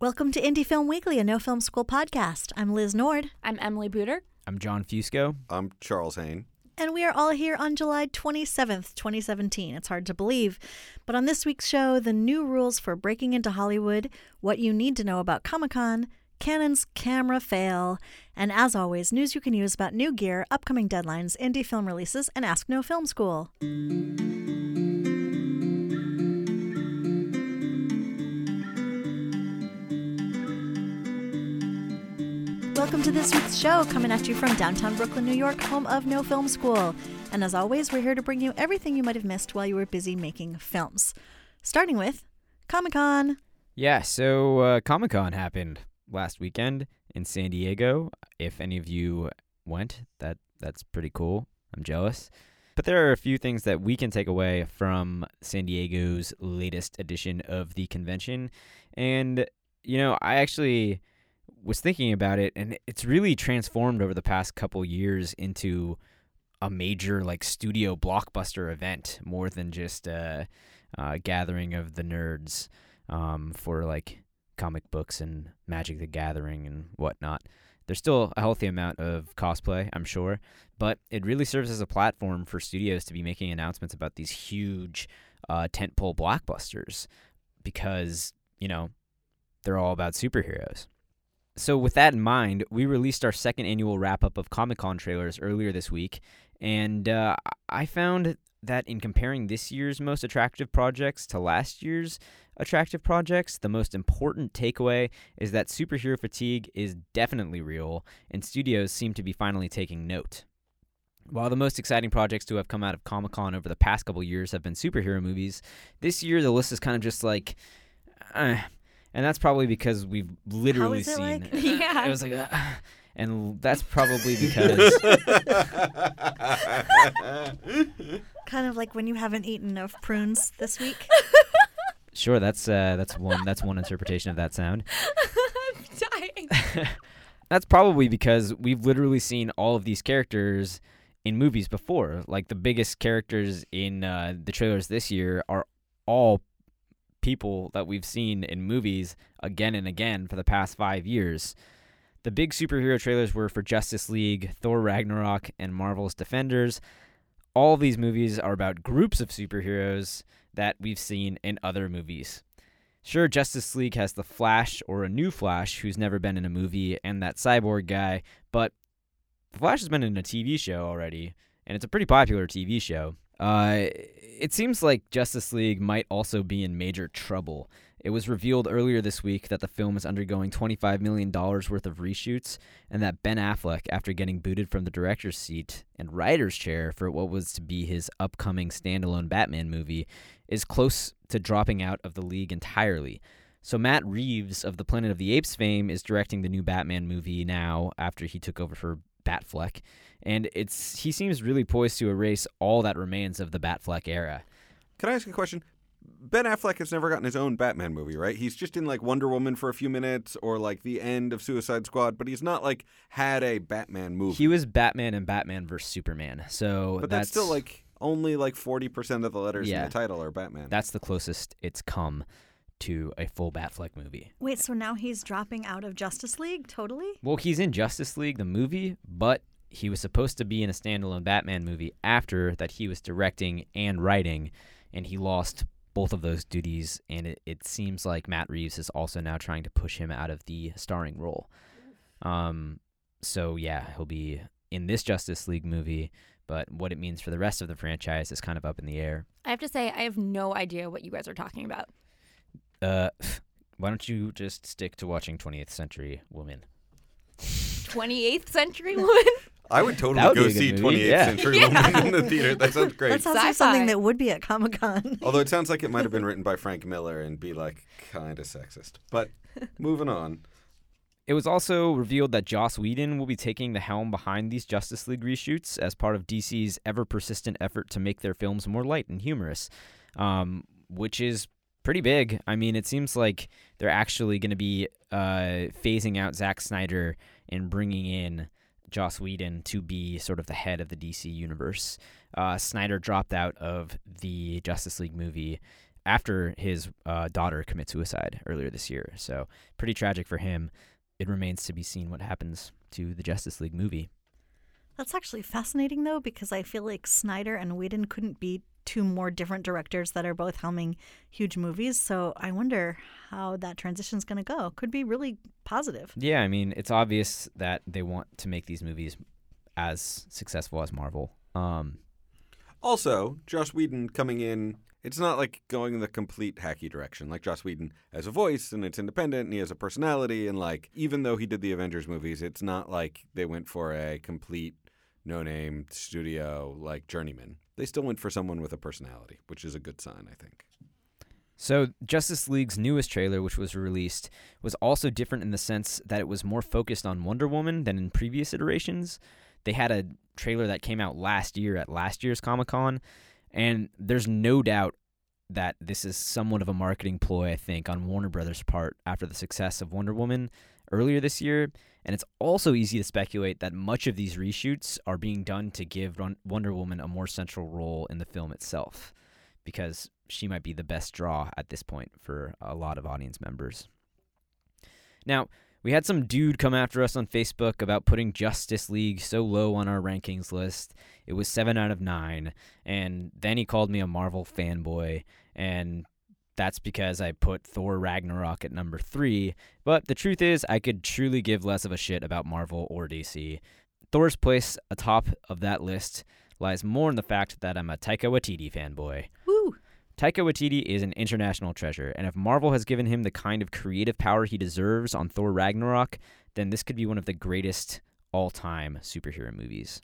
Welcome to Indie Film Weekly, a no film school podcast. I'm Liz Nord, I'm Emily Buder. I'm Jon Fusco. I'm Charles Haine. and we are all here on July 27th, 2017. It's hard to believe. But on this week's show, the new rules for breaking into Hollywood, what you need to know about Comic Con, Canon's camera fail, and as always, news you can use about new gear, upcoming deadlines, indie film releases, and Ask No Film School. Welcome to this week's show, coming at you from downtown Brooklyn, New York, home of No Film School. And as always, we're here to bring you everything you might have missed while you were busy making films. Starting with Comic Con. Yeah, so uh, Comic Con happened last weekend in San Diego. If any of you went, that that's pretty cool. I'm jealous. But there are a few things that we can take away from San Diego's latest edition of the convention. And, you know, I actually was thinking about it, and it's really transformed over the past couple years into a major, like, studio blockbuster event more than just a, a gathering of the nerds um, for, like, comic books and Magic the Gathering and whatnot. There's still a healthy amount of cosplay, I'm sure, but it really serves as a platform for studios to be making announcements about these huge uh, tentpole blockbusters because, you know, they're all about superheroes. So, with that in mind, we released our second annual wrap up of Comic Con trailers earlier this week, and uh, I found that in comparing this year's most attractive projects to last year's attractive projects, the most important takeaway is that superhero fatigue is definitely real, and studios seem to be finally taking note. While the most exciting projects to have come out of Comic Con over the past couple years have been superhero movies, this year the list is kind of just like. Uh, and that's probably because we've literally is it seen. like? Yeah. It was like. Uh, and that's probably because. Kind of like when you haven't eaten enough prunes this week. Sure, that's uh, that's one that's one interpretation of that sound. I'm dying. That's probably because we've literally seen all of these characters in movies before. Like the biggest characters in uh, the trailers this year are all people that we've seen in movies again and again for the past five years. The big superhero trailers were for Justice League, Thor Ragnarok, and Marvel's Defenders. All these movies are about groups of superheroes that we've seen in other movies. Sure, Justice League has the Flash or a new Flash who's never been in a movie and that cyborg guy, but the Flash has been in a TV show already, and it's a pretty popular TV show. Uh, it seems like Justice League might also be in major trouble. It was revealed earlier this week that the film is undergoing $25 million worth of reshoots, and that Ben Affleck, after getting booted from the director's seat and writer's chair for what was to be his upcoming standalone Batman movie, is close to dropping out of the league entirely. So Matt Reeves of the Planet of the Apes fame is directing the new Batman movie now after he took over for Batfleck, and it's he seems really poised to erase all that remains of the Batfleck era. Can I ask a question? Ben Affleck has never gotten his own Batman movie, right? He's just in like Wonder Woman for a few minutes or like the end of Suicide Squad, but he's not like had a Batman movie. He was Batman and Batman vs Superman, so but that's, still like only like 40% of the letters Yeah. in the title are Batman. that's the closest it's come to a full Batfleck movie. Wait, so now he's dropping out of Justice League? Totally? Well, he's in Justice League the movie, but he was supposed to be in a standalone Batman movie after that he was directing and writing, and he lost both of those duties. And it, it seems like Matt Reeves is also now trying to push him out of the starring role. Um, so yeah, he'll be in this Justice League movie, but what it means for the rest of the franchise is kind of up in the air. I have to say, I have no idea what you guys are talking about. Uh, why don't you just stick to watching 20th Century Women? 28th century woman? I would totally would go a see good 28th yeah. Century Yeah. Woman in the theater. That sounds great. That sounds like something that would be at Comic Con. Although it sounds like it might have been written by Frank Miller and be like kind of sexist. But moving on. It was also revealed that Joss Whedon will be taking the helm behind these Justice League reshoots as part of DC's ever persistent effort to make their films more light and humorous, um, which is pretty big. I mean, it seems like they're actually going to be uh, phasing out Zack Snyder and bringing in Joss Whedon to be sort of the head of the DC universe. Uh, Snyder dropped out of the Justice League movie after his uh, daughter commit suicide earlier this year. So pretty tragic for him. It remains to be seen what happens to the Justice League movie. That's actually fascinating, though, because I feel like Snyder and Whedon couldn't be two more different directors that are both helming huge movies. So I wonder how that transition is going to go. Could be really positive. Yeah, I mean, it's obvious that they want to make these movies as successful as Marvel. Um, Also, Joss Whedon coming in, it's not like going the complete hacky direction. Like Joss Whedon has a voice and it's independent and he has a personality and like even though he did the Avengers movies, it's not like they went for a complete no-name studio like Journeyman. They still went for someone with a personality, which is a good sign, I think. So, Justice League's newest trailer, which was released, was also different in the sense that it was more focused on Wonder Woman than in previous iterations. They had a trailer that came out last year at last year's Comic Con, and there's no doubt that this is somewhat of a marketing ploy, I think, on Warner Brothers' part after the success of Wonder Woman earlier this year. And it's also easy to speculate that much of these reshoots are being done to give Wonder Woman a more central role in the film itself, because she might be the best draw at this point for a lot of audience members. Now, we had some dude come after us on Facebook about putting Justice League so low on our rankings list. It was 7 out of 9. And then he called me a Marvel fanboy. And that's because I put Thor Ragnarok at number 3. But the truth is, I could truly give less of a shit about Marvel or DC. Thor's place atop of that list lies more in the fact that I'm a Taika Waititi fanboy. Woo! Taika Waititi is an international treasure, and if Marvel has given him the kind of creative power he deserves on Thor Ragnarok, then this could be one of the greatest all time superhero movies.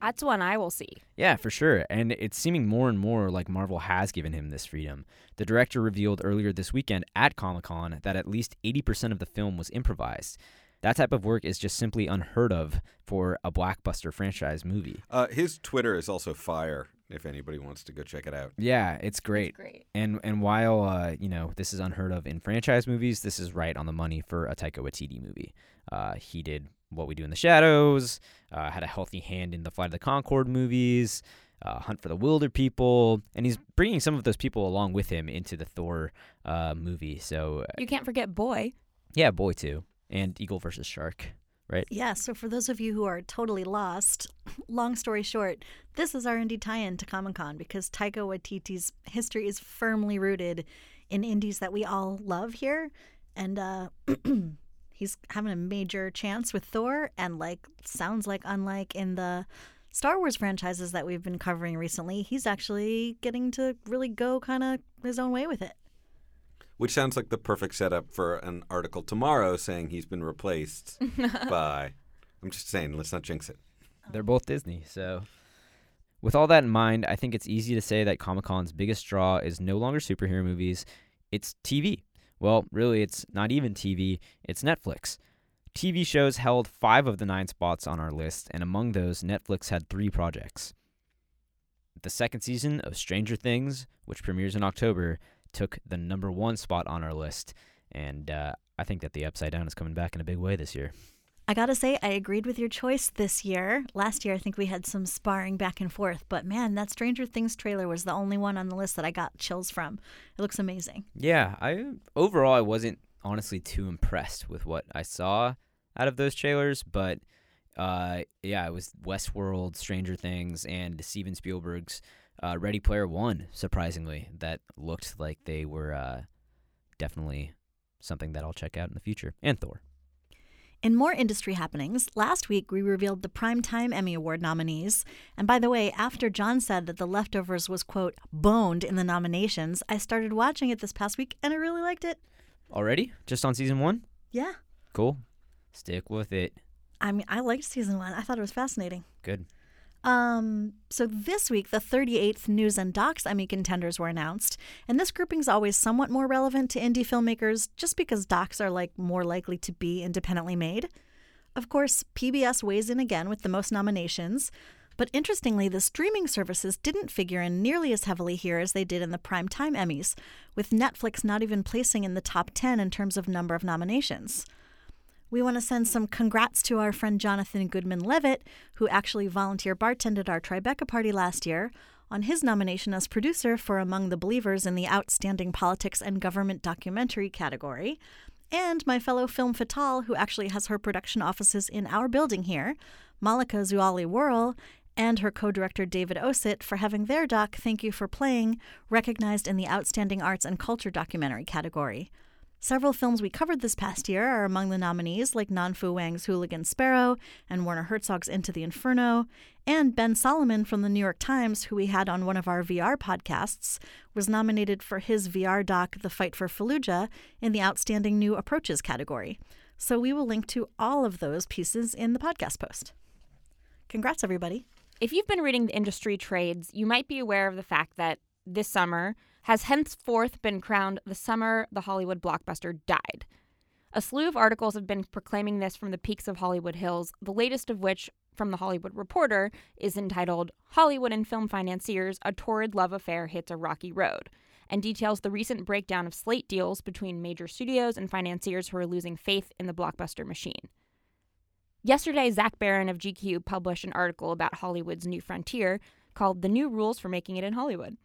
That's one I will see. Yeah, for sure. And it's seeming more and more like Marvel has given him this freedom. The director revealed earlier this weekend at Comic Con that at least 80% of the film was improvised. That type of work is just simply unheard of for a blockbuster franchise movie. Uh, his Twitter is also fire. If anybody wants to go check it out. Yeah, it's great. Great. And and while uh, you know this is unheard of in franchise movies, this is right on the money for a Taika Waititi movie. Uh, he did What We Do in the Shadows, uh, had a healthy hand in the Flight of the Conchords movies, uh, Hunt for the Wilder People, and he's bringing some of those people along with him into the Thor uh, movie. So uh, You can't forget Boy. yeah, boy too, and Eagle versus Shark. Right. Yeah, so for those of you who are totally lost, long story short, this is our indie tie in to Comic Con because Taika Waititi's history is firmly rooted in indies that we all love here. And uh, he's having a major chance with Thor, and like, sounds like unlike in the Star Wars franchises that we've been covering recently, he's actually getting to really go kind of his own way with it. Which sounds like the perfect setup for an article tomorrow saying he's been replaced by. I'm just saying, let's not jinx it. They're both Disney, so. With all that in mind, I think it's easy to say that Comic Con's biggest draw is no longer superhero movies, it's TV. Well, really, it's not even TV, it's Netflix. TV shows held five of the nine spots on our list, and among those, Netflix had three projects. The second season of Stranger Things, which premieres in October, took the number one spot on our list, and uh, I think that the Upside Down is coming back in a big way this year. I gotta say, I agreed with your choice this year. Last year, I think we had some sparring back and forth, but man, that Stranger Things trailer was the only one on the list that I got chills from. It looks amazing. Yeah, I overall I wasn't honestly too impressed with what I saw out of those trailers, but uh, yeah, it was Westworld, Stranger Things, and Steven Spielberg's uh, Ready Player One. Surprisingly, that looked like they were uh, definitely something that I'll check out in the future, and Thor. In more industry happenings, last week we revealed the Primetime Emmy Award nominees. And by the way, after Jon said that The Leftovers was, quote, boned in the nominations, I started watching it this past week and I really liked it. Already, just on season one. Yeah. Cool. Stick with it. I mean, I liked season one. I thought it was fascinating. Good. Um, so this week, the 38th News and Docs Emmy contenders were announced, and this grouping is always somewhat more relevant to indie filmmakers just because docs are like more likely to be independently made. Of course, PBS weighs in again with the most nominations, but interestingly, the streaming services didn't figure in nearly as heavily here as they did in the primetime Emmys, with Netflix not even placing in the top 10 in terms of number of nominations. We want to send some congrats to our friend Jonathan Goodman Levitt, who actually volunteer bartended our Tribeca party last year. on his nomination as producer for Among the Believers in the Outstanding Politics and Government Documentary category, and my fellow film fatale, who actually has her production offices in our building here, Malika Zouhali Worrall, and her co director David Osit for having their doc, Thank You for Playing, recognized in the Outstanding Arts and Culture documentary category. Several films we covered this past year are among the nominees, like Nan Fu Wang's Hooligan Sparrow and Werner Herzog's Into the Inferno, and Ben Solomon from the New York Times, who we had on one of our VR podcasts, was nominated for his VR doc, The Fight for Fallujah, in the Outstanding New Approaches category. So we will link to all of those pieces in the podcast post. Congrats, everybody. If you've been reading the industry trades, you might be aware of the fact that this summer has henceforth been crowned the summer the Hollywood blockbuster died. A slew of articles have been proclaiming this from the peaks of Hollywood Hills, the latest of which, from the Hollywood Reporter, is entitled Hollywood and Film Financiers A Torrid Love Affair Hits a Rocky Road, and details the recent breakdown of slate deals between major studios and financiers who are losing faith in the blockbuster machine. Yesterday, Zach Baron of GQ published an article about Hollywood's new frontier called The New Rules for Making It in Hollywood.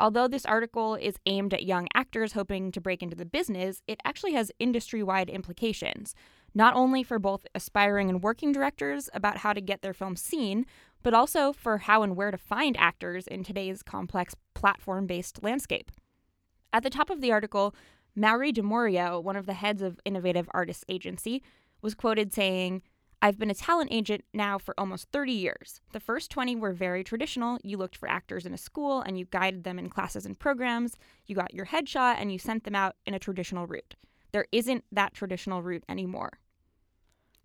Although this article is aimed at young actors hoping to break into the business, it actually has industry wide implications, not only for both aspiring and working directors about how to get their films seen, but also for how and where to find actors in today's complex platform based landscape. At the top of the article, Maury DiMauro, one of the heads of Innovative Artists Agency, was quoted saying, I've been a talent agent now for almost 30 years. The first 20 were very traditional. You looked for actors in a school and you guided them in classes and programs. You got your headshot and you sent them out in a traditional route. There isn't that traditional route anymore.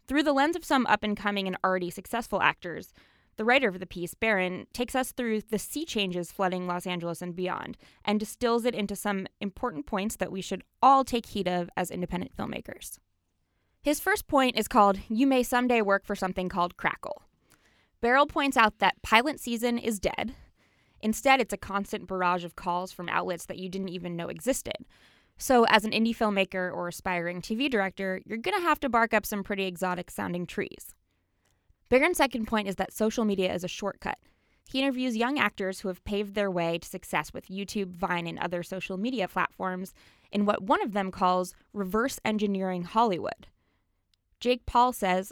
Through the lens of some up and coming and already successful actors, the writer of the piece, Baron, takes us through the sea changes flooding Los Angeles and beyond and distills it into some important points that we should all take heed of as independent filmmakers. His first point is called You May Someday Work for Something Called Crackle. Baron points out that pilot season is dead. Instead, it's a constant barrage of calls from outlets that you didn't even know existed. So, as an indie filmmaker or aspiring TV director, you're going to have to bark up some pretty exotic sounding trees. Baron's second point is that social media is a shortcut. He interviews young actors who have paved their way to success with YouTube, Vine, and other social media platforms in what one of them calls reverse engineering Hollywood. Jake Paul says,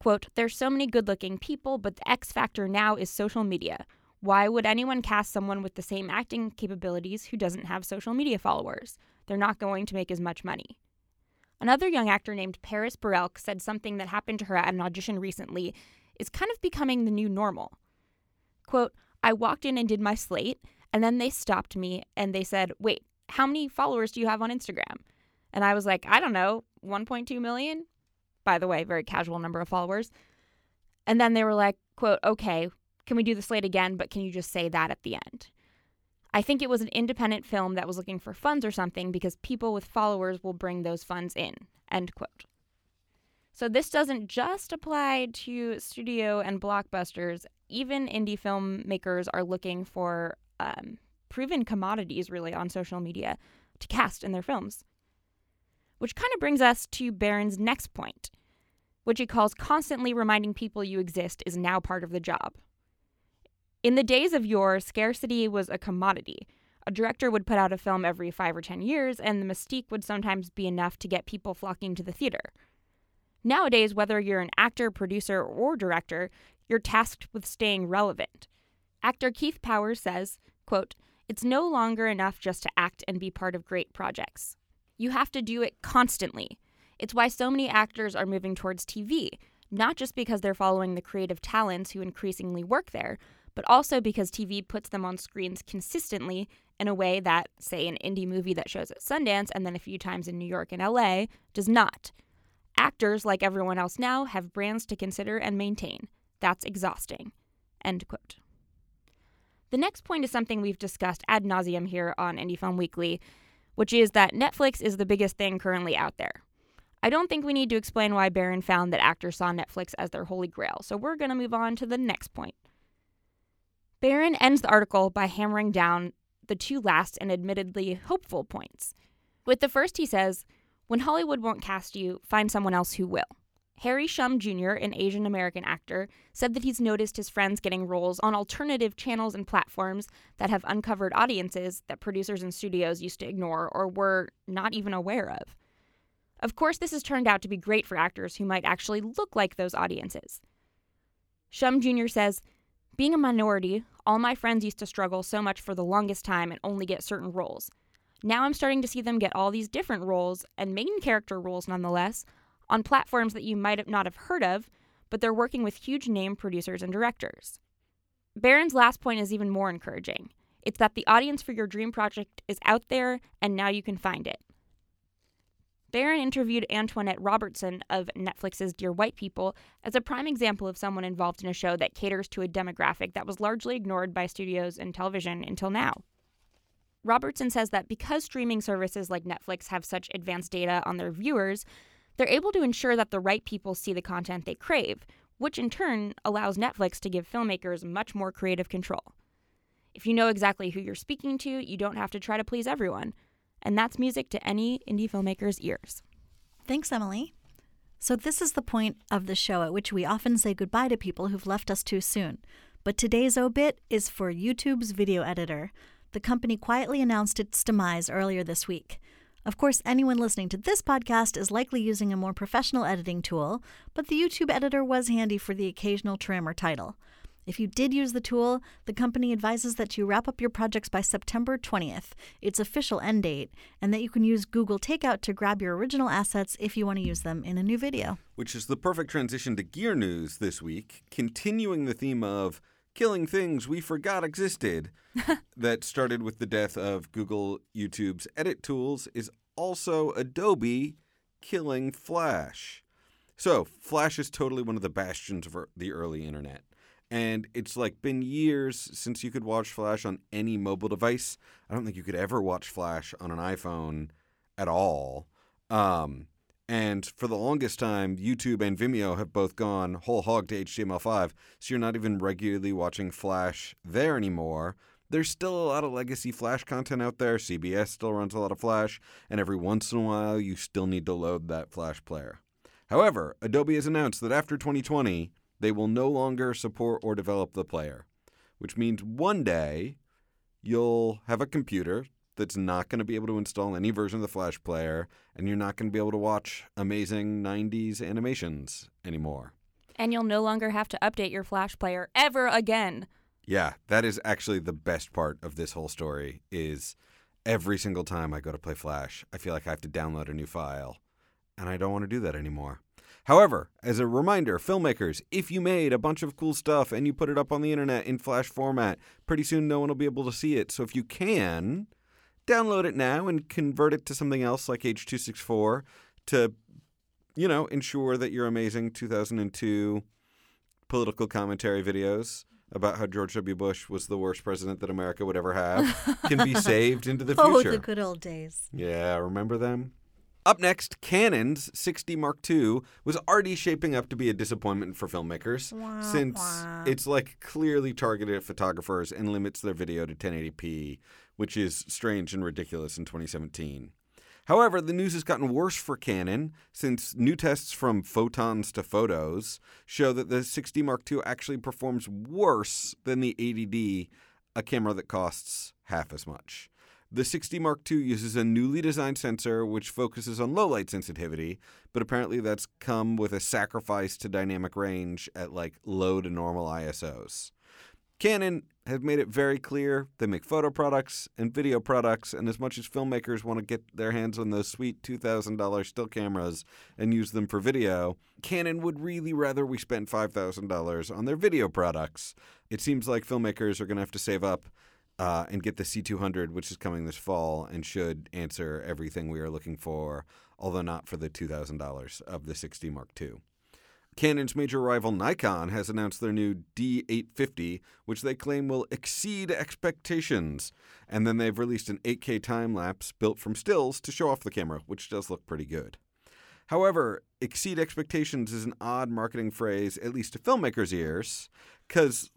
quote, There's so many good looking people, but the X factor now is social media. Why would anyone cast someone with the same acting capabilities who doesn't have social media followers? They're not going to make as much money. Another young actor named Paris Berelc said something that happened to her at an audition recently is kind of becoming the new normal. Quote, I walked in and did my slate, and then they stopped me and they said, Wait, how many followers do you have on Instagram? And I was like, I don't know, 1.2 million? By the way, very casual number of followers. And then they were like, quote, okay, can we do the slate again? But can you just say that at the end? I think it was an independent film that was looking for funds or something because people with followers will bring those funds in, end quote. So this doesn't just apply to studio and blockbusters. Even indie filmmakers are looking for um, proven commodities, really, on social media to cast in their films. Which kind of brings us to Baron's next point, which he calls constantly reminding people you exist is now part of the job. In the days of yore, scarcity was a commodity. A director would put out a film every five or ten years, and the mystique would sometimes be enough to get people flocking to the theater. Nowadays, whether you're an actor, producer, or director, you're tasked with staying relevant. Actor Keith Powers says, quote, It's no longer enough just to act and be part of great projects. You have to do it constantly. It's why so many actors are moving towards TV, not just because they're following the creative talents who increasingly work there, but also because TV puts them on screens consistently in a way that, say, an indie movie that shows at Sundance and then a few times in New York and LA does not. Actors, like everyone else now, have brands to consider and maintain. That's exhausting. End quote. The next point is something we've discussed ad nauseum here on Indie Film Weekly, which is that Netflix is the biggest thing currently out there. I don't think we need to explain why Baron found that actors saw Netflix as their holy grail, so we're going to move on to the next point. Baron ends the article by hammering down the two last and admittedly hopeful points. With the first, he says, When Hollywood won't cast you, find someone else who will. Harry Shum Jr., an Asian American actor, said that he's noticed his friends getting roles on alternative channels and platforms that have uncovered audiences that producers and studios used to ignore or were not even aware of. Of course, this has turned out to be great for actors who might actually look like those audiences. Shum Jr. says, Being a minority, all my friends used to struggle so much for the longest time and only get certain roles. Now I'm starting to see them get all these different roles, and main character roles nonetheless, on platforms that you might not have heard of, but they're working with huge name producers and directors. Baron's last point is even more encouraging. It's that the audience for your dream project is out there, and now you can find it. Baron interviewed Antoinette Robertson of Netflix's Dear White People as a prime example of someone involved in a show that caters to a demographic that was largely ignored by studios and television until now. Robertson says that because streaming services like Netflix have such advanced data on their viewers, they're able to ensure that the right people see the content they crave, which in turn allows Netflix to give filmmakers much more creative control. If you know exactly who you're speaking to, you don't have to try to please everyone. And that's music to any indie filmmaker's ears. Thanks, Emily. So, this is the point of the show at which we often say goodbye to people who've left us too soon. But today's obit is for YouTube's video editor. The company quietly announced its demise earlier this week. Of course, anyone listening to this podcast is likely using a more professional editing tool, but the YouTube editor was handy for the occasional trim or title. If you did use the tool, the company advises that you wrap up your projects by September 20th, its official end date, and that you can use Google Takeout to grab your original assets if you want to use them in a new video. Which is the perfect transition to gear news this week, continuing the theme of killing things we forgot existed that started with the death of Google YouTube's edit tools is also Adobe killing Flash. So, Flash is totally one of the bastions of er, the early internet. And it's like been years since you could watch Flash on any mobile device. I don't think you could ever watch Flash on an iPhone at all. Um, and for the longest time, YouTube and Vimeo have both gone whole hog to HTML5, so you're not even regularly watching Flash there anymore. There's still a lot of legacy Flash content out there. CBS still runs a lot of Flash, and every once in a while, you still need to load that Flash player. However, Adobe has announced that after 2020, they will no longer support or develop the player, which means one day you'll have a computer that's not going to be able to install any version of the Flash player, and you're not going to be able to watch amazing 90s animations anymore. And you'll no longer have to update your Flash player ever again. Yeah, that is actually the best part of this whole story is every single time I go to play Flash, I feel like I have to download a new file, and I don't want to do that anymore. However, as a reminder, filmmakers, if you made a bunch of cool stuff and you put it up on the internet in Flash format, pretty soon no one will be able to see it. So if you can, download it now and convert it to something else like H264 to, you know, ensure that your amazing 2002 political commentary videos about how George W. Bush was the worst president that America would ever have can be saved into the future. Oh, the good old days. Yeah, remember them? Up next, Canon's 6D Mark II was already shaping up to be a disappointment for filmmakers Wah, since wah. it's like clearly targeted at photographers and limits their video to 1080p, which is strange and ridiculous in 2017. However, the news has gotten worse for Canon since new tests from photons to photos show that the 6D Mark II actually performs worse than the 80D, a camera that costs half as much. The 6D Mark II uses a newly designed sensor which focuses on low light sensitivity, but apparently that's come with a sacrifice to dynamic range at like low to normal ISOs. Canon have made it very clear they make photo products and video products, and as much as filmmakers want to get their hands on those sweet $2,000 still cameras and use them for video, Canon would really rather we spent $5,000 on their video products. It seems like filmmakers are going to have to save up uh, and get the C200, which is coming this fall and should answer everything we are looking for, although not for the $2,000 of the 6D Mark II. Canon's major rival Nikon has announced their new D850, which they claim will exceed expectations. And then they've released an 8K time lapse built from stills to show off the camera, which does look pretty good. However, exceed expectations is an odd marketing phrase, at least to filmmakers' ears, because,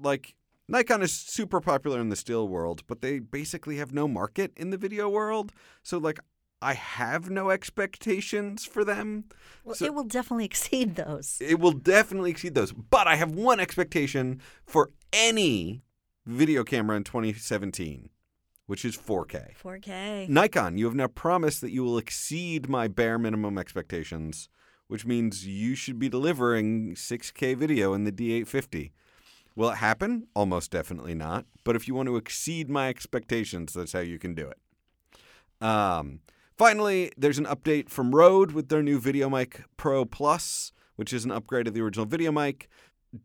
like, Nikon is super popular in the still world, but they basically have no market in the video world. So, like, I have no expectations for them. Well, So- it will definitely exceed those. It will definitely exceed those. But I have one expectation for any video camera in 2017, which is 4K. 4K. Nikon, you have now promised that you will exceed my bare minimum expectations, which means you should be delivering 6K video in the D850. Will it happen? Almost definitely not. But if you want to exceed my expectations, that's how you can do it. Um, finally, there's an update from Rode with their new VideoMic Pro Plus, which is an upgrade of the original VideoMic.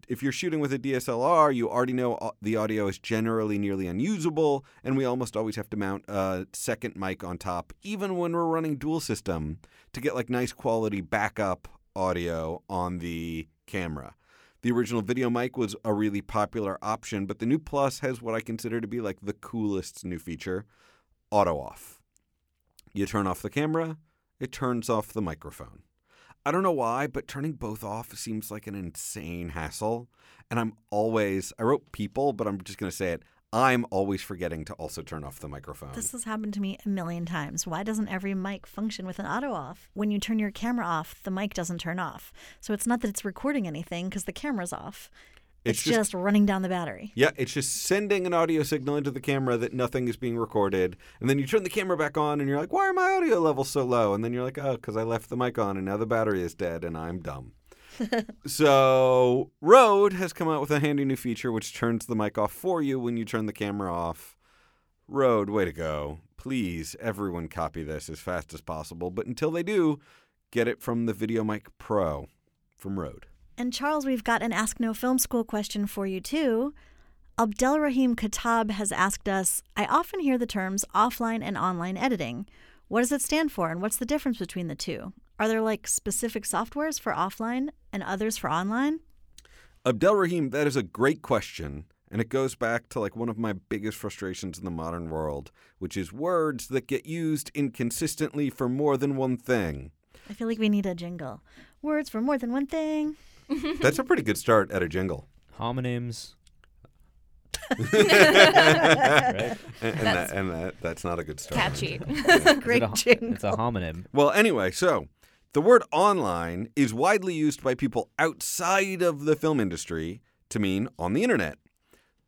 If you're shooting with a DSLR, you already know the audio is generally nearly unusable, and we almost always have to mount a second mic on top, even when we're running dual system, to get like nice quality backup audio on the camera. The original video mic was a really popular option, but the new Plus has what I consider to be like the coolest new feature auto off. You turn off the camera, it turns off the microphone. I don't know why, but turning both off seems like an insane hassle. And I'm always, I wrote people, but I'm just going to say it. I'm always forgetting to also turn off the microphone. This has happened to me a million times. Why doesn't every mic function with an auto off? When you turn your camera off, the mic doesn't turn off. So it's not that it's recording anything because the camera's off. It's, It's just- just, running down the battery. Yeah, it's just sending an audio signal into the camera that nothing is being recorded. And then you turn the camera back on and you're like, why are my audio levels so low? And then you're like, oh, because I left the mic on and now the battery is dead and I'm dumb. So, Rode has come out with a handy new feature which turns the mic off for you when you turn the camera off. Rode, way to go. Please, everyone copy this as fast as possible. But until they do, get it from the Video Mic Pro from Rode. And Charles, we've got an Ask No Film School question for you too. Abdelrahim Katab has asked us I often hear the terms offline and online editing. What does it stand for, and what's the difference between the two? Are there like specific softwares for offline and others for online? Abdelrahim, that is a great question. And it goes back to like one of my biggest frustrations in the modern world, which is words that get used inconsistently for more than one thing. I feel like we need a jingle. Words for more than one thing. That's a pretty good start at a jingle. Homonyms. And, and that, and that, that's not a good start. Catchy. Great it's, a, jingle. it's a homonym. Well, anyway, so the word online is widely used by people outside of the film industry to mean on the internet.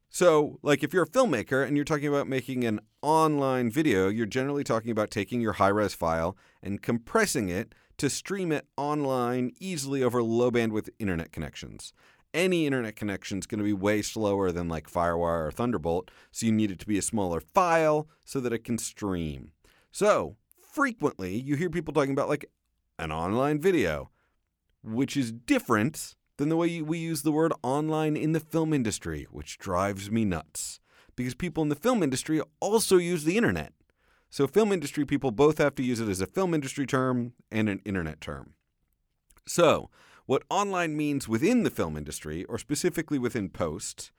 So, like if you're a filmmaker and you're talking about making an online video, you're generally talking about taking your high res file and compressing it to stream it online easily over low bandwidth internet connections. Any internet connection is going to be way slower than like Firewire or Thunderbolt, so you need it to be a smaller file so that it can stream. So, frequently you hear people talking about like an online video, which is different than the way we use the word online in the film industry, which drives me nuts. Because people in the film industry also use the internet. So, film industry people both have to use it as a film industry term and an internet term. So, what online means within the film industry, or specifically within post,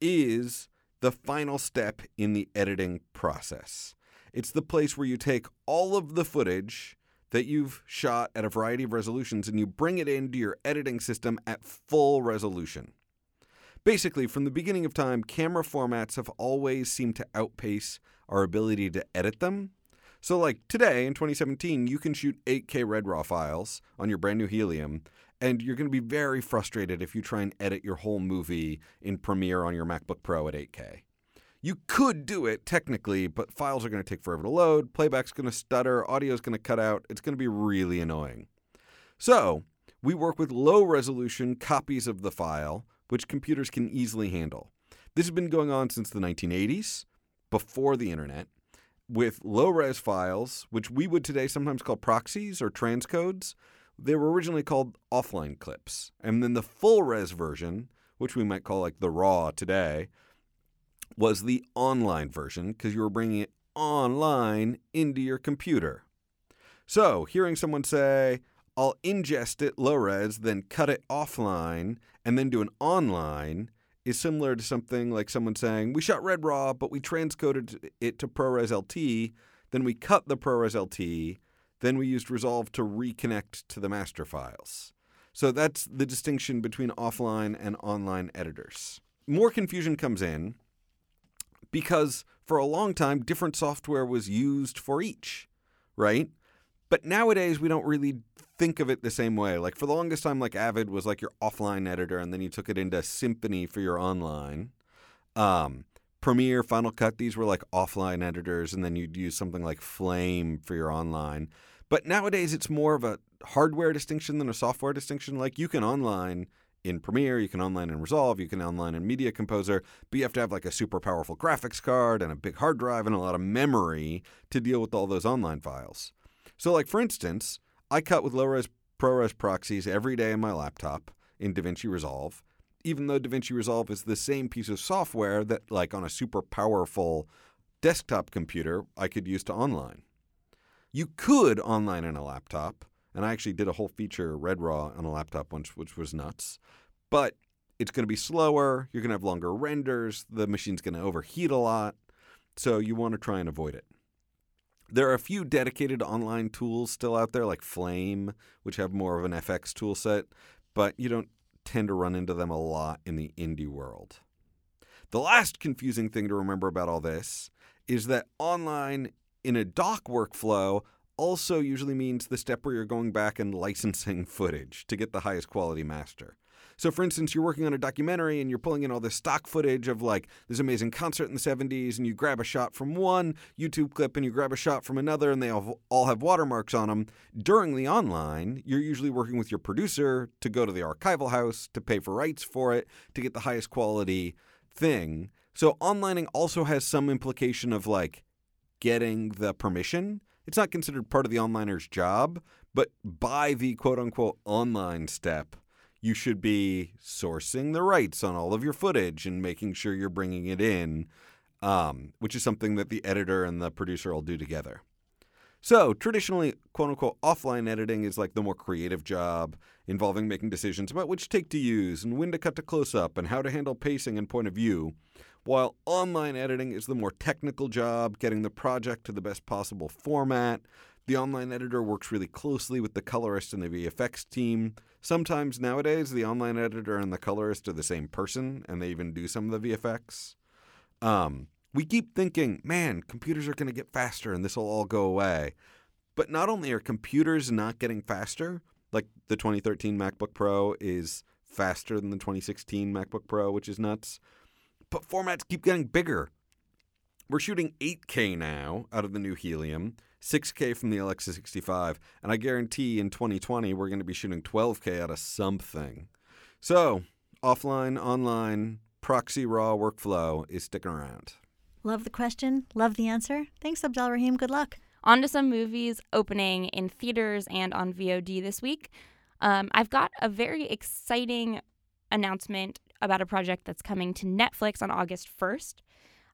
is the final step in the editing process. It's the place where you take all of the footage that you've shot at a variety of resolutions and you bring it into your editing system at full resolution. Basically, from the beginning of time, camera formats have always seemed to outpace our ability to edit them. So, like today in 2017, you can shoot 8K Red RAW files on your brand new Helium, and you're going to be very frustrated if you try and edit your whole movie in Premiere on your MacBook Pro at 8K. You could do it technically, but files are going to take forever to load, playback's going to stutter, audio's going to cut out. It's going to be really annoying. So, we work with low resolution copies of the file, which computers can easily handle. This has been going on since the 1980s, before the internet, with low res files, which we would today sometimes call proxies or transcodes. They were originally called offline clips. And then the full res version, which we might call like the raw today, was the online version because you were bringing it online into your computer. So, hearing someone say, I'll ingest it low res, then cut it offline, and then do an online is similar to something like someone saying, We shot Red Raw, but we transcoded it to ProRes LT, then we cut the ProRes LT, then we used Resolve to reconnect to the master files. So that's the distinction between offline and online editors. More confusion comes in because for a long time, different software was used for each. right? But nowadays we don't really think of it the same way. Like for the longest time, like Avid was like your offline editor, and then you took it into Symphony for your online. Um, Premiere, Final Cut, these were like offline editors, and then you'd use something like Flame for your online. But nowadays it's more of a hardware distinction than a software distinction. Like you can online in Premiere, you can online in Resolve, you can online in Media Composer, but you have to have like a super powerful graphics card and a big hard drive and a lot of memory to deal with all those online files. So, like for instance, I cut with low res ProRes proxies every day on my laptop in DaVinci Resolve, even though DaVinci Resolve is the same piece of software that, like on a super powerful desktop computer, I could use to online. You could online in a laptop, and I actually did a whole feature Red Raw on a laptop once, which was nuts. But it's going to be slower. You're going to have longer renders. The machine's going to overheat a lot. So you want to try and avoid it. There are a few dedicated online tools still out there, like Flame, which have more of an FX tool set, but you don't tend to run into them a lot in the indie world. The last confusing thing to remember about all this is that online in a doc workflow also usually means the step where you're going back and licensing footage to get the highest quality master. So, for instance, you're working on a documentary and you're pulling in all this stock footage of like this amazing concert in the 70s, and you grab a shot from one YouTube clip and you grab a shot from another, and they all, have watermarks on them. During the online, you're usually working with your producer to go to the archival house to pay for rights for it to get the highest quality thing. So, onlining also has some implication of like getting the permission. It's not considered part of the onliner's job, but by the quote unquote online step, you should be sourcing the rights on all of your footage and making sure you're bringing it in, um, which is something that the editor and the producer all do together. So, traditionally, quote unquote, offline editing is like the more creative job involving making decisions about which take to use and when to cut to close up and how to handle pacing and point of view, while online editing is the more technical job, getting the project to the best possible format. The online editor works really closely with the colorist and the VFX team. Sometimes nowadays, the online editor and the colorist are the same person, and they even do some of the VFX. Um, we keep thinking, man, computers are going to get faster and this will all go away. But not only are computers not getting faster, like the 2013 MacBook Pro is faster than the 2016 MacBook Pro, which is nuts, formats keep getting bigger. We're shooting 8K now out of the new Helium, 6K from the Alexa 65, and I guarantee in 2020 we're going to be shooting 12K out of something. So, offline, online, proxy raw workflow is sticking around. Love the question. Love the answer. Thanks, Abdel Rahim. Good luck. On to some movies opening in theaters and on VOD this week. Um, I've got a very exciting announcement about a project that's coming to Netflix on August 1st.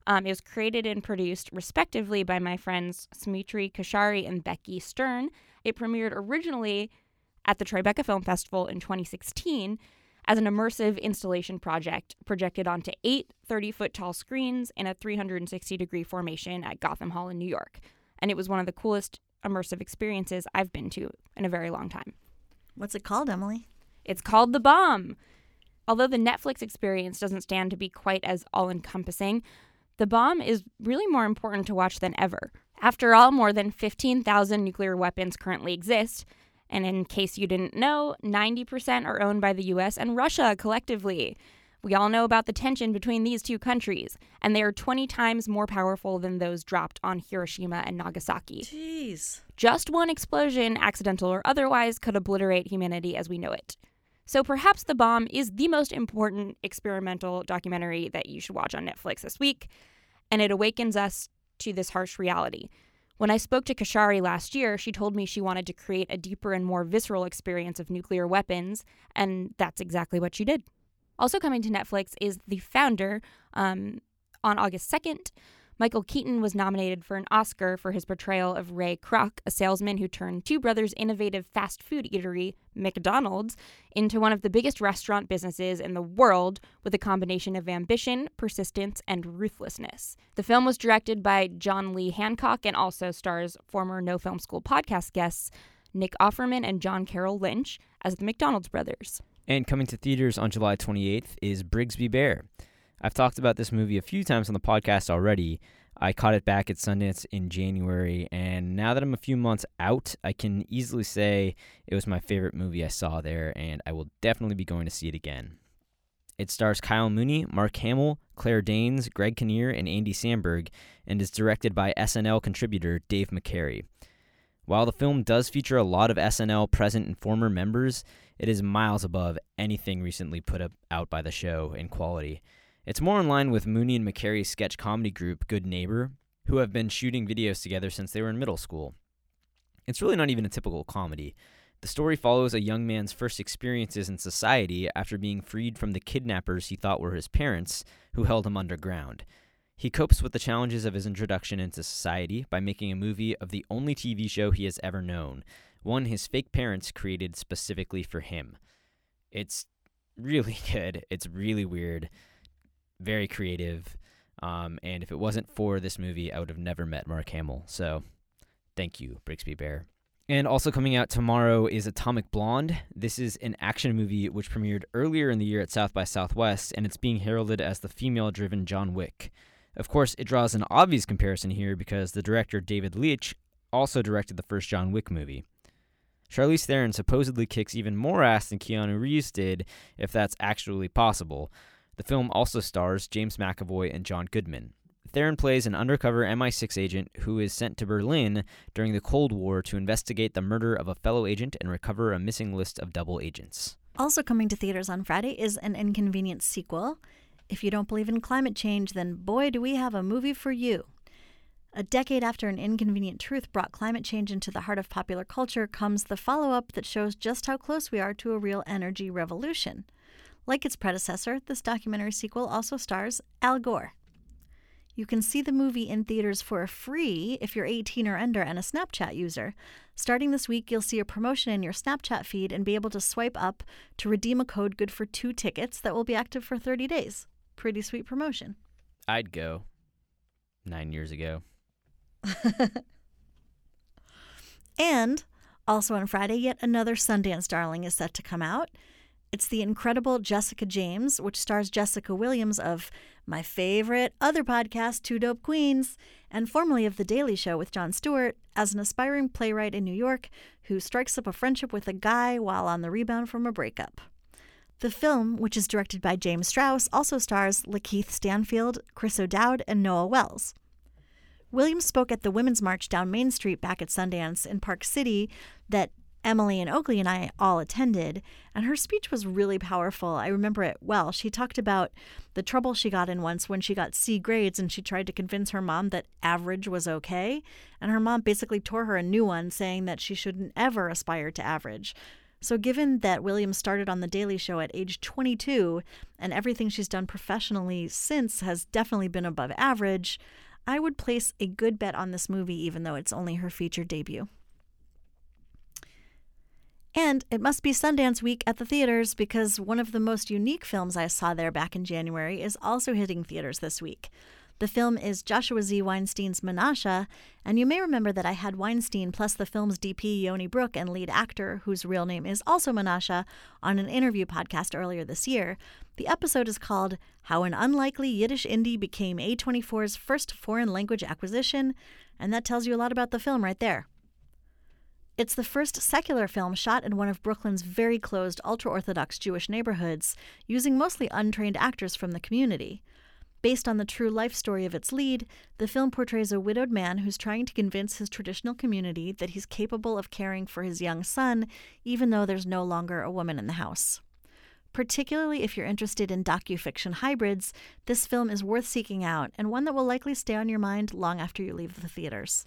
Um, it was created and produced, respectively, by my friends Smriti Keshari and Becky Stern. It premiered originally at the Tribeca Film Festival in 2016 as an immersive installation project projected onto eight 30 foot tall screens in a 360 degree formation at Gotham Hall in New York. And it was one of the coolest immersive experiences I've been to in a very long time. What's it called, Emily? It's called The Bomb. Although the Netflix experience doesn't stand to be quite as all encompassing, The Bomb is really more important to watch than ever. After all, more than 15,000 nuclear weapons currently exist, and in case you didn't know, 90% are owned by the US and Russia collectively. We all know about the tension between these two countries, and they are 20 times more powerful than those dropped on Hiroshima and Nagasaki. Jeez. Just one explosion, accidental or otherwise, could obliterate humanity as we know it. So perhaps The Bomb is the most important experimental documentary that you should watch on Netflix this week, and it awakens us to this harsh reality. When I spoke to Keshari last year, she told me she wanted to create a deeper and more visceral experience of nuclear weapons, and that's exactly what she did. Also coming to Netflix is The Founder um, on August 2nd. Michael Keaton was nominated for an Oscar for his portrayal of Ray Kroc, a salesman who turned Two Brothers' innovative fast food eatery, McDonald's, into one of the biggest restaurant businesses in the world with a combination of ambition, persistence, and ruthlessness. The film was directed by John Lee Hancock and also stars former No Film School podcast guests Nick Offerman and John Carroll Lynch as the McDonald's brothers. And coming to theaters on July 28th is Brigsby Bear. I've talked about this movie a few times on the podcast already, I caught it back at Sundance in January, and now that I'm a few months out, I can easily say it was my favorite movie I saw there, and I will definitely be going to see it again. It stars Kyle Mooney, Mark Hamill, Claire Danes, Greg Kinnear, and Andy Samberg, and is directed by SNL contributor Dave McCary. While the film does feature a lot of SNL present and former members, it is miles above anything recently put out by the show in quality. It's more in line with Mooney and McCary's sketch comedy group Good Neighbor, who have been shooting videos together since they were in middle school. It's really not even a typical comedy. The story follows a young man's first experiences in society after being freed from the kidnappers he thought were his parents, who held him underground. He copes with the challenges of his introduction into society by making a movie of the only TV show he has ever known, one his fake parents created specifically for him. It's really good. It's really weird, very creative. Um, and if it wasn't for this movie, I would have never met Mark Hamill. So thank you, Brigsby Bear. And also coming out tomorrow is Atomic Blonde. This is an action movie which premiered earlier in the year at South by Southwest, and it's being heralded as the female driven John Wick. Of course, it draws an obvious comparison here because the director David Leitch also directed the first John Wick movie. Charlize Theron supposedly kicks even more ass than Keanu Reeves did, if that's actually possible. The film also stars James McAvoy and John Goodman. Theron plays an undercover MI6 agent who is sent to Berlin during the Cold War to investigate the murder of a fellow agent and recover a missing list of double agents. Also coming to theaters on Friday is an Inconvenient sequel. If you don't believe in climate change, then boy, do we have a movie for you. A decade after An Inconvenient Truth brought climate change into the heart of popular culture comes the follow up that shows just how close we are to a real energy revolution. Like its predecessor, this documentary sequel also stars Al Gore. You can see the movie in theaters for free if you're 18 or under and a Snapchat user. Starting this week, you'll see a promotion in your Snapchat feed and be able to swipe up to redeem a code good for two tickets that will be active for 30 days. Pretty sweet promotion. I'd go nine years ago. and also on Friday, yet another Sundance darling is set to come out. It's the incredible Jessica James, which stars Jessica Williams of my favorite other podcast, Two Dope Queens, and formerly of The Daily Show with Jon Stewart, as an aspiring playwright in New York who strikes up a friendship with a guy while on the rebound from a breakup. The film, which is directed by James Strouse, also stars Lakeith Stanfield, Chris O'Dowd, and Noël Wells. Williams spoke at the Women's March down Main Street back at Sundance in Park City that Emily and Oakley and I all attended, and her speech was really powerful. I remember it well. She talked about the trouble she got in once when she got C grades and she tried to convince her mom that average was okay, and her mom basically tore her a new one, saying that she shouldn't ever aspire to average. So, given that Williams started on The Daily Show at age 22 and everything she's done professionally since has definitely been above average, I would place a good bet on this movie, even though it's only her feature debut. And it must be Sundance week at the theaters because one of the most unique films I saw there back in January is also hitting theaters this week. The film is Joshua Z. Weinstein's Menashe, and you may remember that I had Weinstein plus the film's DP Yoni Brook and lead actor, whose real name is also Menashe, on an interview podcast earlier this year. The episode is called How an Unlikely Yiddish Indie Became A24's First Foreign Language Acquisition, and that tells you a lot about the film right there. It's the first secular film shot in one of Brooklyn's very closed, ultra Orthodox Jewish neighborhoods, using mostly untrained actors from the community. Based on the true life story of its lead, the film portrays a widowed man who's trying to convince his traditional community that he's capable of caring for his young son, even though there's no longer a woman in the house. Particularly if you're interested in docu-fiction hybrids, this film is worth seeking out and one that will likely stay on your mind long after you leave the theaters.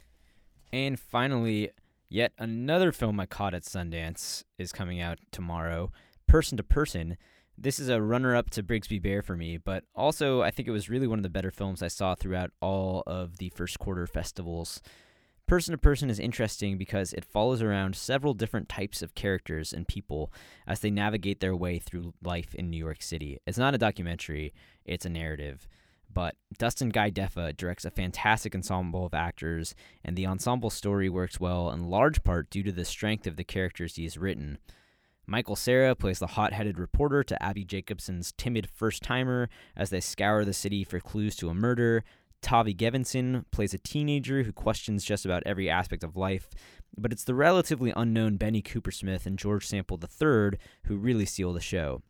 And finally, Yet another film I caught at Sundance is coming out tomorrow, Person to Person. This is a runner up to Brigsby Bear for me, but also I think it was really one of the better films I saw throughout all of the first quarter festivals. Person to Person is interesting because it follows around several different types of characters and people as they navigate their way through life in New York City. It's not a documentary, it's a narrative. But Dustin Guy Defa directs a fantastic ensemble of actors, and the ensemble story works well in large part due to the strength of the characters he has written. Michael Cera plays the hot headed reporter to Abbi Jacobson's timid first timer as they scour the city for clues to a murder. Tavi Gevinson plays a teenager who questions just about every aspect of life, but it's the relatively unknown Bene Coopersmith and George Sample III who really steal the show.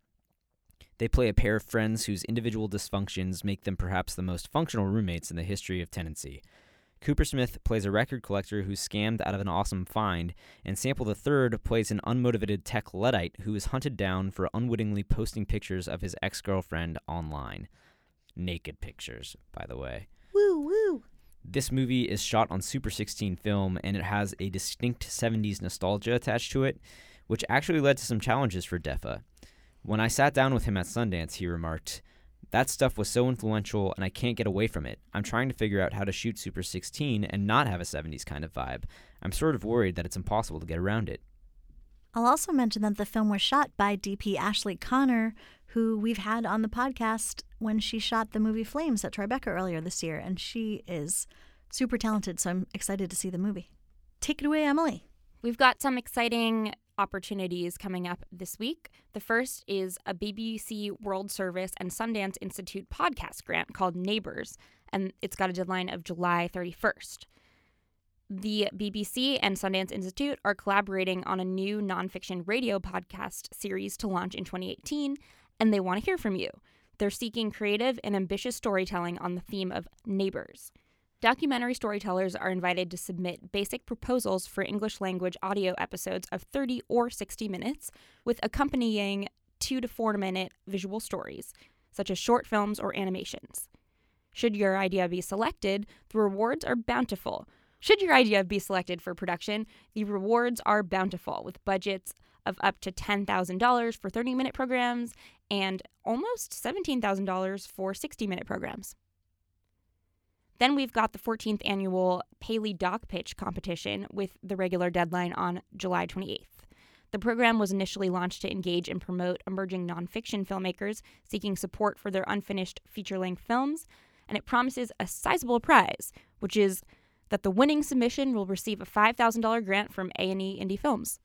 They play a pair of friends whose individual dysfunctions make them perhaps the most functional roommates in the history of tenancy. Coopersmith plays a record collector who's scammed out of an awesome find, and Sample the Third plays an unmotivated tech Luddite who is hunted down for unwittingly posting pictures of his ex girlfriend online. Naked pictures, by the way. Woo woo. This movie is shot on Super 16 film and it has a distinct 70s nostalgia attached to it, which actually led to some challenges for Defa. When I sat down with him at Sundance, he remarked, That stuff was so influential and I can't get away from it. I'm trying to figure out how to shoot Super 16 and not have a 70s kind of vibe. I'm sort of worried that it's impossible to get around it. I'll also mention that the film was shot by DP Ashley Connor, who we've had on the podcast when she shot the movie Flames at Tribeca earlier this year, and she is super talented, so I'm excited to see the movie. Take it away, Emily. We've got some exciting opportunities coming up this week. The first is a BBC World Service and Sundance Institute podcast grant called Neighbours, and it's got a deadline of July 31st. The BBC and Sundance Institute are collaborating on a new nonfiction radio podcast series to launch in 2018, and they want to hear from you. They're seeking creative and ambitious storytelling on the theme of neighbors. Documentary storytellers are invited to submit basic proposals for English language audio episodes of 30 or 60 minutes with accompanying two to four minute visual stories, such as short films or animations. Should your idea be selected, the rewards are bountiful. Should your idea be selected for production, the rewards are bountiful with budgets of up to $10,000 for 30 minute programs and almost $17,000 for 60 minute programs. Then we've got the 14th annual Paley Doc Pitch competition with the regular deadline on July 28th. The program was initially launched to engage and promote emerging nonfiction filmmakers seeking support for their unfinished feature length films, and it promises a sizable prize, which is that the winning submission will receive a $5,000 grant from A&E Indie Films.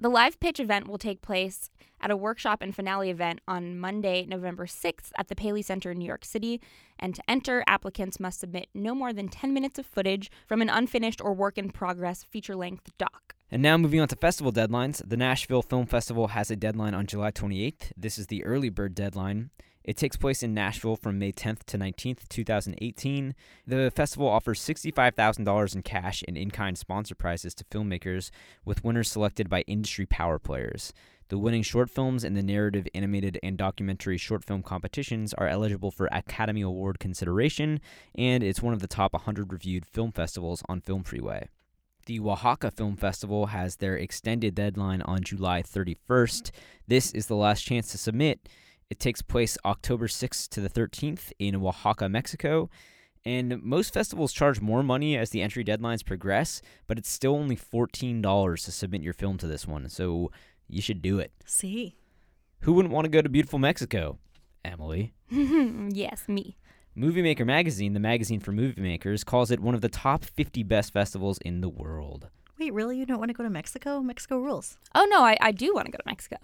The live pitch event will take place at a workshop and finale event on Monday, November 6th at the Paley Center in New York City. And to enter, applicants must submit no more than 10 minutes of footage from an unfinished or work in progress feature length doc. And now moving on to festival deadlines. The Nashville Film Festival has a deadline on July 28th. This is the early bird deadline. It takes place in Nashville from May 10th to 19th, 2018. The festival offers $65,000 in cash and in kind sponsor prizes to filmmakers, with winners selected by industry power players. The winning short films in the narrative, animated, and documentary short film competitions are eligible for Academy Award consideration, and it's one of the top 100 reviewed film festivals on Film Freeway. The Oaxaca Film Festival has their extended deadline on July 31st. This is the last chance to submit. It takes place October 6th to the 13th in Oaxaca, Mexico. And most festivals charge more money as the entry deadlines progress, but it's still only $14 to submit your film to this one. So you should do it. See? Who wouldn't want to go to beautiful Mexico? Emily. yes, me. Movie Maker Magazine, the magazine for movie makers, calls it one of the top 50 best festivals in the world. Wait, really? You don't want to go to Mexico? Mexico rules. Oh, no, I, I do want to go to Mexico.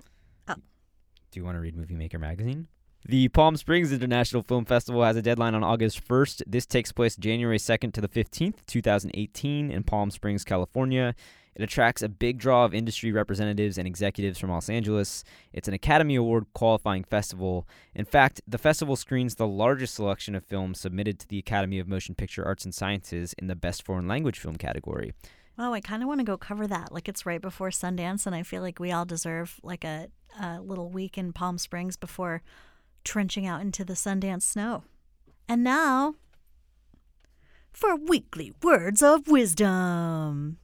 Do you want to read Movie Maker Magazine? The Palm Springs International Film Festival has a deadline on August 1st. This takes place January 2nd to the 15th, 2018, in Palm Springs, California. It attracts a big draw of industry representatives and executives from Los Angeles. It's an Academy Award qualifying festival. In fact, the festival screens the largest selection of films submitted to the Academy of Motion Picture Arts and Sciences in the Best Foreign Language Film category. Wow, I kind of want to go cover that. Like it's right before Sundance, and I feel like we all deserve like a, a little week in Palm Springs before trenching out into the Sundance snow. And now for weekly words of wisdom.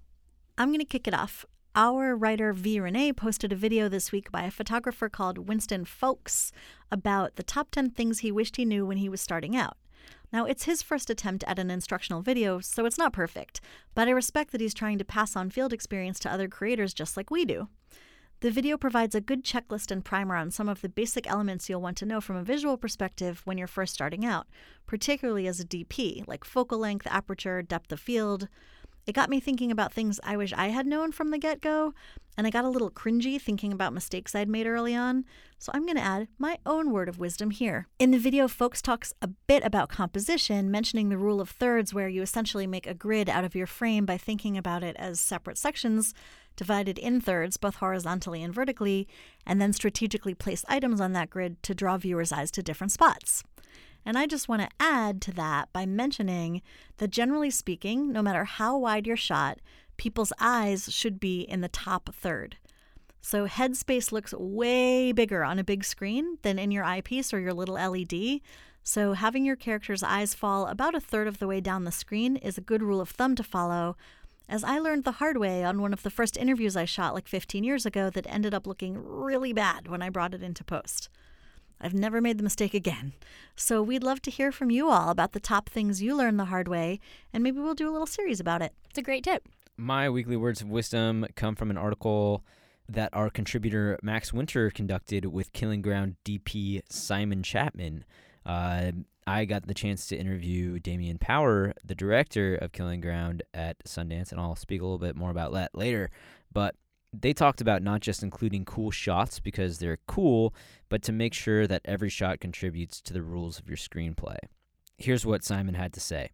I'm going to kick it off. Our writer V. Renee posted a video this week by a photographer called Winston Folks about the top 10 things he wished he knew when he was starting out. Now, it's his first attempt at an instructional video, so it's not perfect, but I respect that he's trying to pass on field experience to other creators just like we do. The video provides a good checklist and primer on some of the basic elements you'll want to know from a visual perspective when you're first starting out, particularly as a DP, like focal length, aperture, depth of field. It got me thinking about things I wish I had known from the get go, and I got a little cringy thinking about mistakes I'd made early on, so I'm going to add my own word of wisdom here. In the video, Folks talks a bit about composition, mentioning the rule of thirds, where you essentially make a grid out of your frame by thinking about it as separate sections divided in thirds, both horizontally and vertically, and then strategically place items on that grid to draw viewers' eyes to different spots. And I just want to add to that by mentioning that generally speaking, no matter how wide your shot, people's eyes should be in the top third. So headspace looks way bigger on a big screen than in your eyepiece or your little LED. So having your character's eyes fall about a third of the way down the screen is a good rule of thumb to follow, as I learned the hard way on one of the first interviews I shot like 15 years ago that ended up looking really bad when I brought it into post. I've never made the mistake again. So we'd love to hear from you all about the top things you learned the hard way, and maybe we'll do a little series about it. It's a great tip. My weekly words of wisdom come from an article that our contributor Max Winter conducted with Killing Ground DP Simon Chapman. Uh, I got the chance to interview Damien Power, the director of Killing Ground at Sundance, and I'll speak a little bit more about that later. But they talked about not just including cool shots because they're cool, but to make sure that every shot contributes to the rules of your screenplay. Here's what Simon had to say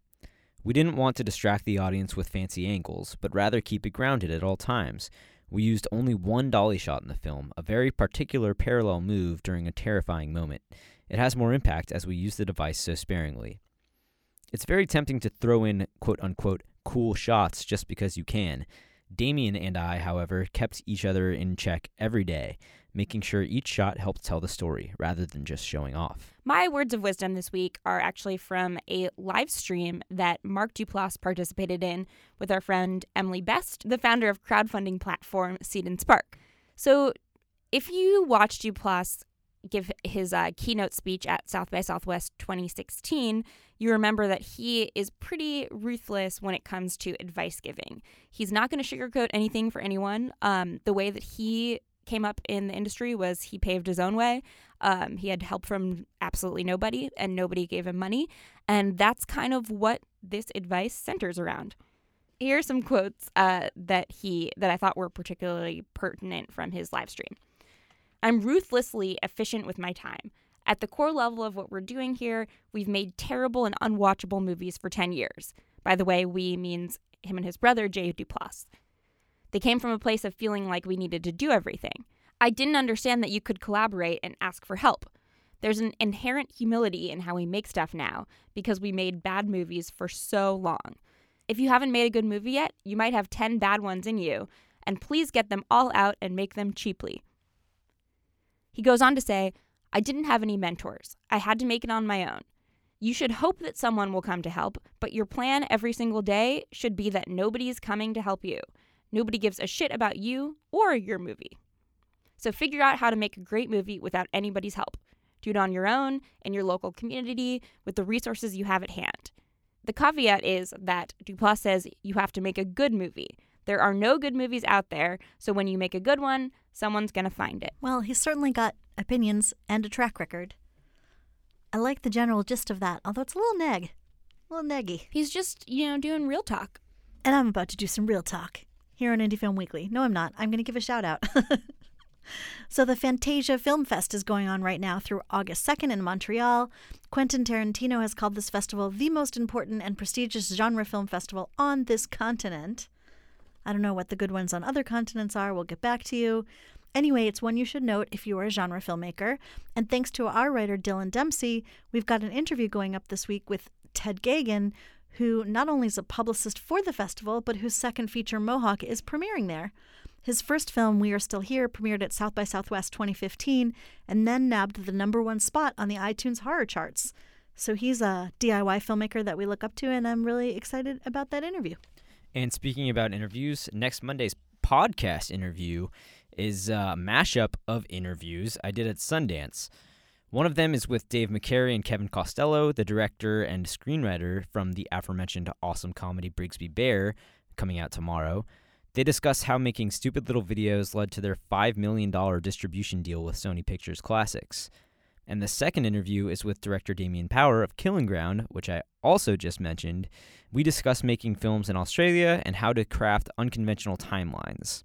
We didn't want to distract the audience with fancy angles, but rather keep it grounded at all times. We used only one dolly shot in the film, a very particular parallel move during a terrifying moment. It has more impact as we use the device so sparingly. It's very tempting to throw in quote unquote cool shots just because you can. Damien and I, however, kept each other in check every day, making sure each shot helped tell the story rather than just showing off. My words of wisdom this week are actually from a live stream that Mark Duplass participated in with our friend Emily Best, the founder of crowdfunding platform Seed and Spark. So, if you watch Duplass give his uh, keynote speech at South by Southwest 2016, you remember that he is pretty ruthless when it comes to advice giving. He's not going to sugarcoat anything for anyone. Um, the way that he came up in the industry was he paved his own way. Um, he had help from absolutely nobody, and nobody gave him money. And that's kind of what this advice centers around. Here are some quotes uh, that he that I thought were particularly pertinent from his live stream. I'm ruthlessly efficient with my time. At the core level of what we're doing here, we've made terrible and unwatchable movies for 10 years. By the way, we means him and his brother, Jay Duplass. They came from a place of feeling like we needed to do everything. I didn't understand that you could collaborate and ask for help. There's an inherent humility in how we make stuff now because we made bad movies for so long. If you haven't made a good movie yet, you might have 10 bad ones in you, and please get them all out and make them cheaply. He goes on to say, I didn't have any mentors. I had to make it on my own. You should hope that someone will come to help, but your plan every single day should be that nobody's coming to help you. Nobody gives a shit about you or your movie. So figure out how to make a great movie without anybody's help. Do it on your own, in your local community, with the resources you have at hand. The caveat is that Duplass says you have to make a good movie. There are no good movies out there, so when you make a good one, someone's going to find it. Well, he's certainly got opinions and a track record. I like the general gist of that, although it's a little neg. A little neggy. He's just, you know, doing real talk. And I'm about to do some real talk here on Indie Film Weekly. No, I'm not. I'm going to give a shout out. so, the Fantasia Film Fest is going on right now through August 2nd in Montreal. Quentin Tarantino has called this festival the most important and prestigious genre film festival on this continent. I don't know what the good ones on other continents are. We'll get back to you. Anyway, it's one you should note if you are a genre filmmaker. And thanks to our writer, Dylan Dempsey, we've got an interview going up this week with Ted Geoghegan, who not only is a publicist for the festival, but whose second feature, Mohawk, is premiering there. His first film, We Are Still Here, premiered at South by Southwest 2015 and then nabbed the number one spot on the iTunes horror charts. So he's a DIY filmmaker that we look up to, and I'm really excited about that interview. And speaking about interviews, next Monday's podcast interview is a mashup of interviews I did at Sundance. One of them is with Dave McCary and Kevin Costello, the director and screenwriter from the aforementioned awesome comedy Brigsby Bear, coming out tomorrow. They discuss how making stupid little videos led to their $5 million distribution deal with Sony Pictures Classics. And the second interview is with director Damien Power of Killing Ground, which I also just mentioned. We discuss making films in Australia and how to craft unconventional timelines.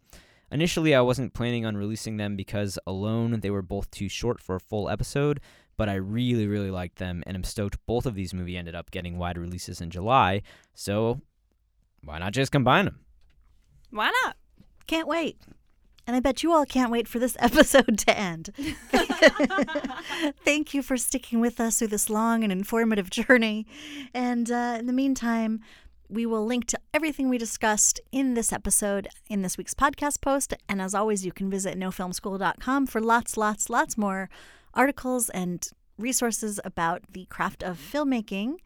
Initially, I wasn't planning on releasing them because alone they were both too short for a full episode, but I really, really liked them and I'm stoked both of these movies ended up getting wide releases in July, so why not just combine them? Why not? Can't wait. And I bet you all can't wait for this episode to end. Thank you for sticking with us through this long and informative journey. And uh, in the meantime, we will link to everything we discussed in this episode in this week's podcast post. And as always, you can visit nofilmschool.com for lots, lots, lots more articles and resources about the craft of filmmaking.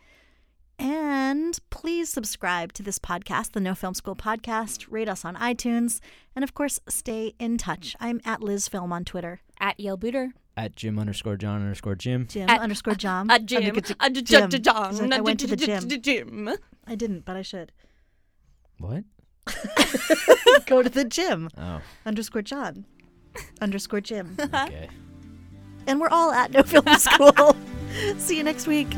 And please subscribe to this podcast, the No Film School podcast. Rate us on iTunes. And of course, stay in touch. I'm at Liz Film on Twitter. At Yale Booter. At Jim underscore John underscore Jim. Jim At- underscore Jom. A gym. Underscore A Jim. gym. Because I went to the gym. gym. I didn't, but I should. What? Go to the gym. Oh, Underscore John. Underscore Jim. okay. And we're all at No Film School. See you next week.